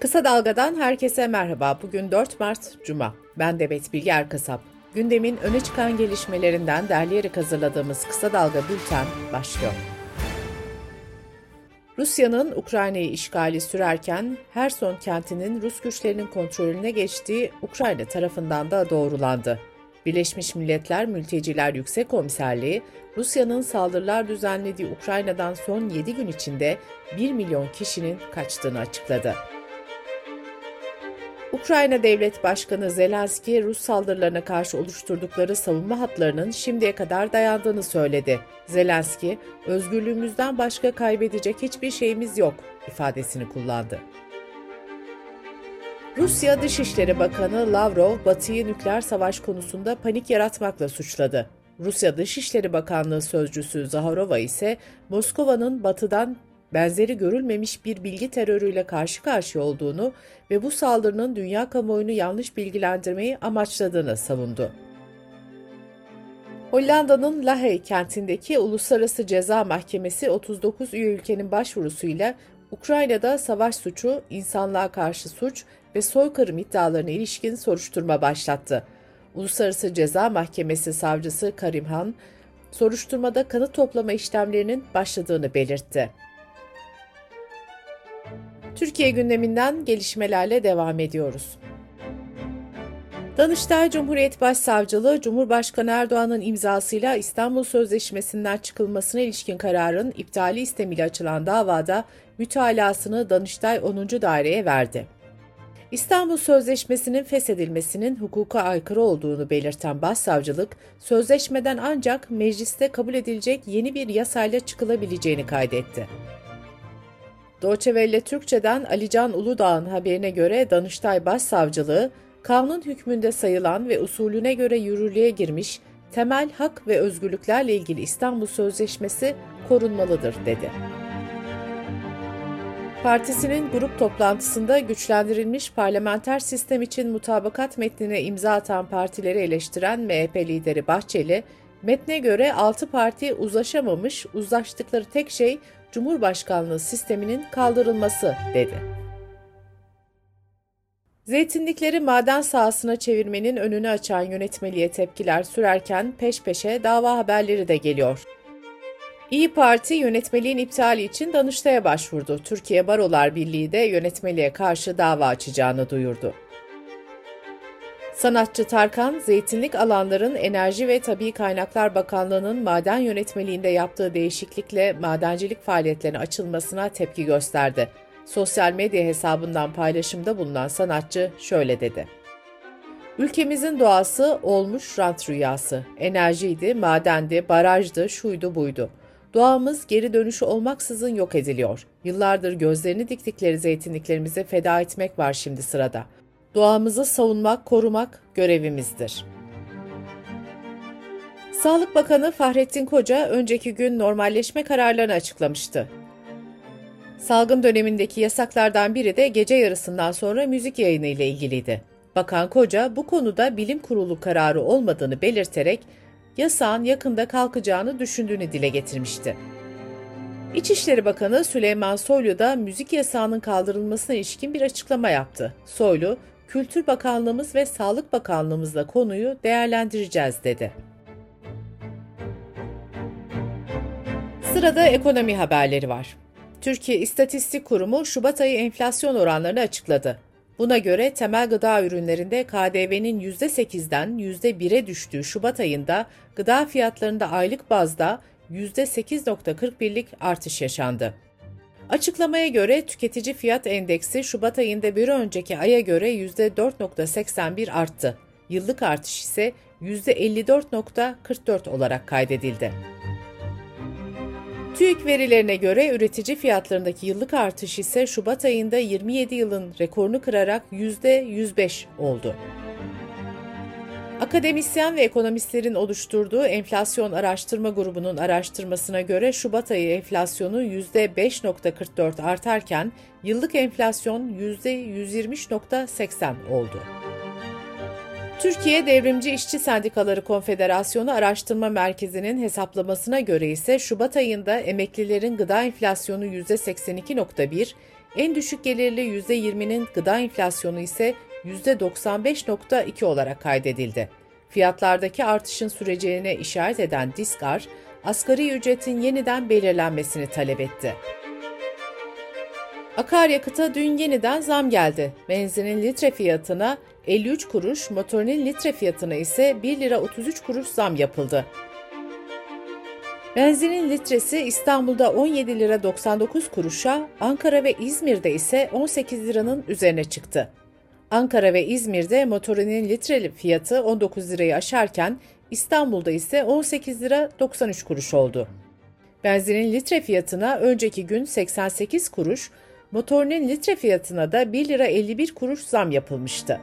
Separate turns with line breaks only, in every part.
Kısa Dalga'dan herkese merhaba. Bugün 4 Mart Cuma. Ben Demet Bilge Erkasap. Gündemin öne çıkan gelişmelerinden derleyerek hazırladığımız Kısa Dalga Bülten başlıyor. Rusya'nın Ukrayna'yı işgali sürerken Herson kentinin Rus güçlerinin kontrolüne geçtiği Ukrayna tarafından da doğrulandı. Birleşmiş Milletler Mülteciler Yüksek Komiserliği, Rusya'nın saldırılar düzenlediği Ukrayna'dan son 7 gün içinde 1 milyon kişinin kaçtığını açıkladı. Ukrayna Devlet Başkanı Zelenski, Rus saldırılarına karşı oluşturdukları savunma hatlarının şimdiye kadar dayandığını söyledi. Zelenski, özgürlüğümüzden başka kaybedecek hiçbir şeyimiz yok ifadesini kullandı. Rusya Dışişleri Bakanı Lavrov, Batı'yı nükleer savaş konusunda panik yaratmakla suçladı. Rusya Dışişleri Bakanlığı sözcüsü Zaharova ise Moskova'nın Batı'dan benzeri görülmemiş bir bilgi terörüyle karşı karşıya olduğunu ve bu saldırının dünya kamuoyunu yanlış bilgilendirmeyi amaçladığını savundu. Hollanda'nın Lahey kentindeki Uluslararası Ceza Mahkemesi 39 üye ülkenin başvurusuyla Ukrayna'da savaş suçu, insanlığa karşı suç ve soykırım iddialarına ilişkin soruşturma başlattı. Uluslararası Ceza Mahkemesi savcısı Karim Han, soruşturmada kanıt toplama işlemlerinin başladığını belirtti. Türkiye gündeminden gelişmelerle devam ediyoruz. Danıştay Cumhuriyet Başsavcılığı, Cumhurbaşkanı Erdoğan'ın imzasıyla İstanbul Sözleşmesi'nden çıkılmasına ilişkin kararın iptali istemiyle açılan davada mütalasını Danıştay 10. Daire'ye verdi. İstanbul Sözleşmesi'nin feshedilmesinin hukuka aykırı olduğunu belirten Başsavcılık, sözleşmeden ancak mecliste kabul edilecek yeni bir yasayla çıkılabileceğini kaydetti. Doçevelle Türkçe'den Alican Uludağ'ın haberine göre Danıştay Başsavcılığı, kanun hükmünde sayılan ve usulüne göre yürürlüğe girmiş temel hak ve özgürlüklerle ilgili İstanbul Sözleşmesi korunmalıdır dedi. Partisinin grup toplantısında güçlendirilmiş parlamenter sistem için mutabakat metnine imza atan partileri eleştiren MHP lideri Bahçeli, metne göre 6 parti uzlaşamamış, uzlaştıkları tek şey Cumhurbaşkanlığı sisteminin kaldırılması dedi. Zeytinlikleri maden sahasına çevirmenin önünü açan yönetmeliğe tepkiler sürerken peş peşe dava haberleri de geliyor. İyi Parti yönetmeliğin iptali için Danıştay'a başvurdu. Türkiye Barolar Birliği de yönetmeliğe karşı dava açacağını duyurdu. Sanatçı Tarkan, zeytinlik alanların Enerji ve Tabi Kaynaklar Bakanlığı'nın maden yönetmeliğinde yaptığı değişiklikle madencilik faaliyetlerine açılmasına tepki gösterdi. Sosyal medya hesabından paylaşımda bulunan sanatçı şöyle dedi. Ülkemizin doğası olmuş rant rüyası. Enerjiydi, madendi, barajdı, şuydu buydu. Doğamız geri dönüşü olmaksızın yok ediliyor. Yıllardır gözlerini diktikleri zeytinliklerimizi feda etmek var şimdi sırada. Doğamızı savunmak, korumak görevimizdir. Sağlık Bakanı Fahrettin Koca önceki gün normalleşme kararlarını açıklamıştı. Salgın dönemindeki yasaklardan biri de gece yarısından sonra müzik yayını ile ilgiliydi. Bakan Koca bu konuda bilim kurulu kararı olmadığını belirterek yasağın yakında kalkacağını düşündüğünü dile getirmişti. İçişleri Bakanı Süleyman Soylu da müzik yasağının kaldırılmasına ilişkin bir açıklama yaptı. Soylu, Kültür Bakanlığımız ve Sağlık Bakanlığımızla konuyu değerlendireceğiz dedi. Sırada ekonomi haberleri var. Türkiye İstatistik Kurumu Şubat ayı enflasyon oranlarını açıkladı. Buna göre temel gıda ürünlerinde KDV'nin %8'den %1'e düştüğü Şubat ayında gıda fiyatlarında aylık bazda %8.41'lik artış yaşandı. Açıklamaya göre tüketici fiyat endeksi Şubat ayında bir önceki aya göre %4.81 arttı. Yıllık artış ise %54.44 olarak kaydedildi. TÜİK verilerine göre üretici fiyatlarındaki yıllık artış ise Şubat ayında 27 yılın rekorunu kırarak %105 oldu. Akademisyen ve ekonomistlerin oluşturduğu enflasyon araştırma grubunun araştırmasına göre Şubat ayı enflasyonu %5.44 artarken yıllık enflasyon %120.80 oldu. Türkiye Devrimci İşçi Sendikaları Konfederasyonu Araştırma Merkezi'nin hesaplamasına göre ise Şubat ayında emeklilerin gıda enflasyonu %82.1, en düşük gelirli %20'nin gıda enflasyonu ise %95.2 olarak kaydedildi. Fiyatlardaki artışın süreceğine işaret eden Diskar, asgari ücretin yeniden belirlenmesini talep etti. Akaryakıta dün yeniden zam geldi. Benzinin litre fiyatına 53 kuruş, motorinin litre fiyatına ise 1 lira 33 kuruş zam yapıldı. Benzinin litresi İstanbul'da 17 lira 99 kuruşa, Ankara ve İzmir'de ise 18 liranın üzerine çıktı. Ankara ve İzmir'de motorinin litre fiyatı 19 lirayı aşarken İstanbul'da ise 18 lira 93 kuruş oldu. Benzinin litre fiyatına önceki gün 88 kuruş, motorinin litre fiyatına da 1 lira 51 kuruş zam yapılmıştı.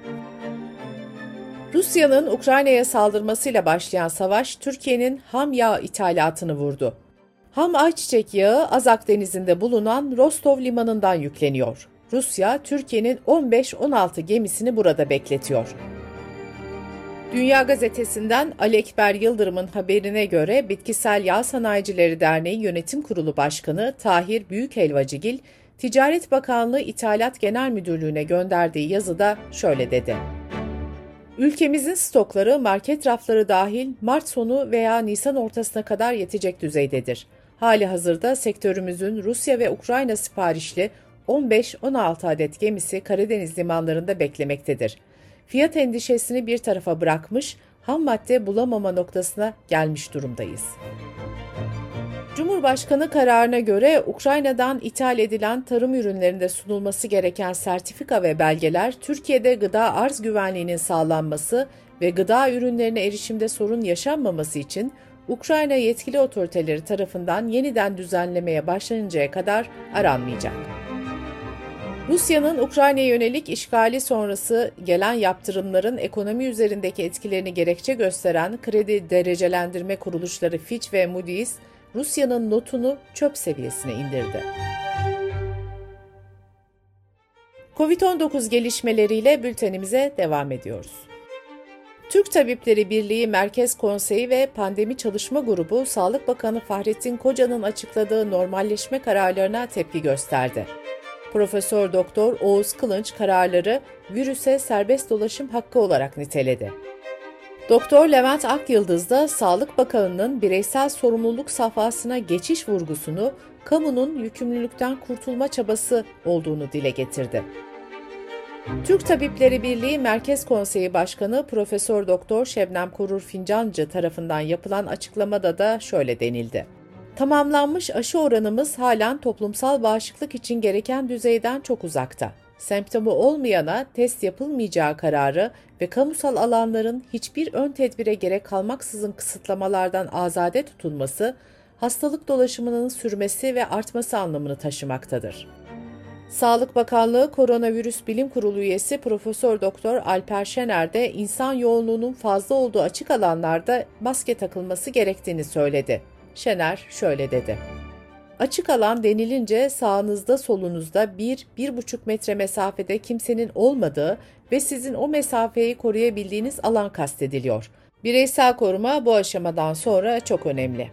Rusya'nın Ukrayna'ya saldırmasıyla başlayan savaş Türkiye'nin ham yağ ithalatını vurdu. Ham ayçiçek yağı Azak Denizi'nde bulunan Rostov limanından yükleniyor. Rusya, Türkiye'nin 15-16 gemisini burada bekletiyor. Dünya Gazetesi'nden Ali Ekber Yıldırım'ın haberine göre Bitkisel Yağ Sanayicileri Derneği Yönetim Kurulu Başkanı Tahir Büyükhelvacıgil, Ticaret Bakanlığı İthalat Genel Müdürlüğü'ne gönderdiği yazıda şöyle dedi. Ülkemizin stokları market rafları dahil Mart sonu veya Nisan ortasına kadar yetecek düzeydedir. Hali hazırda sektörümüzün Rusya ve Ukrayna siparişli 15-16 adet gemisi Karadeniz limanlarında beklemektedir. Fiyat endişesini bir tarafa bırakmış, ham madde bulamama noktasına gelmiş durumdayız. Cumhurbaşkanı kararına göre Ukrayna'dan ithal edilen tarım ürünlerinde sunulması gereken sertifika ve belgeler Türkiye'de gıda arz güvenliğinin sağlanması ve gıda ürünlerine erişimde sorun yaşanmaması için Ukrayna yetkili otoriteleri tarafından yeniden düzenlemeye başlanıncaya kadar aranmayacak. Rusya'nın Ukrayna'ya yönelik işgali sonrası gelen yaptırımların ekonomi üzerindeki etkilerini gerekçe gösteren kredi derecelendirme kuruluşları Fitch ve Moody's, Rusya'nın notunu çöp seviyesine indirdi. Covid-19 gelişmeleriyle bültenimize devam ediyoruz. Türk Tabipleri Birliği Merkez Konseyi ve Pandemi Çalışma Grubu Sağlık Bakanı Fahrettin Koca'nın açıkladığı normalleşme kararlarına tepki gösterdi. Profesör Doktor Oğuz Kılınç kararları virüse serbest dolaşım hakkı olarak niteledi. Doktor Levent Akyıldız da Sağlık Bakanı'nın bireysel sorumluluk safhasına geçiş vurgusunu kamunun yükümlülükten kurtulma çabası olduğunu dile getirdi. Türk Tabipleri Birliği Merkez Konseyi Başkanı Profesör Doktor Şebnem Korur Fincancı tarafından yapılan açıklamada da şöyle denildi. Tamamlanmış aşı oranımız halen toplumsal bağışıklık için gereken düzeyden çok uzakta. Semptomu olmayana test yapılmayacağı kararı ve kamusal alanların hiçbir ön tedbire gerek kalmaksızın kısıtlamalardan azade tutulması, hastalık dolaşımının sürmesi ve artması anlamını taşımaktadır. Sağlık Bakanlığı Koronavirüs Bilim Kurulu üyesi Profesör Doktor Alper Şener de insan yoğunluğunun fazla olduğu açık alanlarda maske takılması gerektiğini söyledi. Şener şöyle dedi. Açık alan denilince sağınızda solunuzda 1-1,5 metre mesafede kimsenin olmadığı ve sizin o mesafeyi koruyabildiğiniz alan kastediliyor. Bireysel koruma bu aşamadan sonra çok önemli.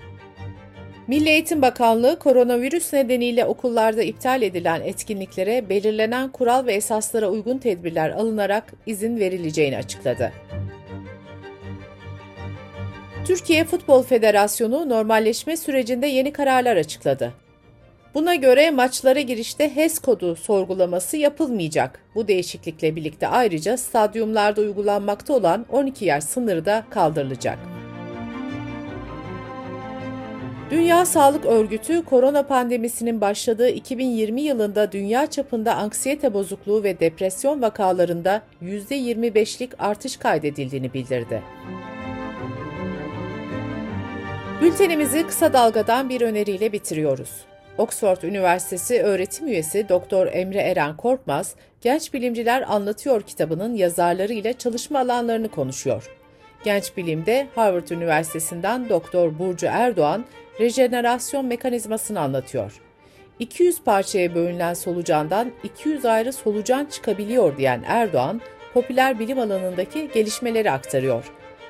Milli Eğitim Bakanlığı koronavirüs nedeniyle okullarda iptal edilen etkinliklere belirlenen kural ve esaslara uygun tedbirler alınarak izin verileceğini açıkladı. Türkiye Futbol Federasyonu normalleşme sürecinde yeni kararlar açıkladı. Buna göre maçlara girişte HES kodu sorgulaması yapılmayacak. Bu değişiklikle birlikte ayrıca stadyumlarda uygulanmakta olan 12 yaş sınırı da kaldırılacak. Dünya Sağlık Örgütü, korona pandemisinin başladığı 2020 yılında dünya çapında anksiyete bozukluğu ve depresyon vakalarında %25'lik artış kaydedildiğini bildirdi. Bültenimizi kısa dalgadan bir öneriyle bitiriyoruz. Oxford Üniversitesi öğretim üyesi Dr. Emre Eren Korkmaz, Genç Bilimciler Anlatıyor kitabının yazarlarıyla çalışma alanlarını konuşuyor. Genç Bilim'de Harvard Üniversitesi'nden Dr. Burcu Erdoğan, rejenerasyon mekanizmasını anlatıyor. 200 parçaya bölünen solucandan 200 ayrı solucan çıkabiliyor diyen Erdoğan, popüler bilim alanındaki gelişmeleri aktarıyor.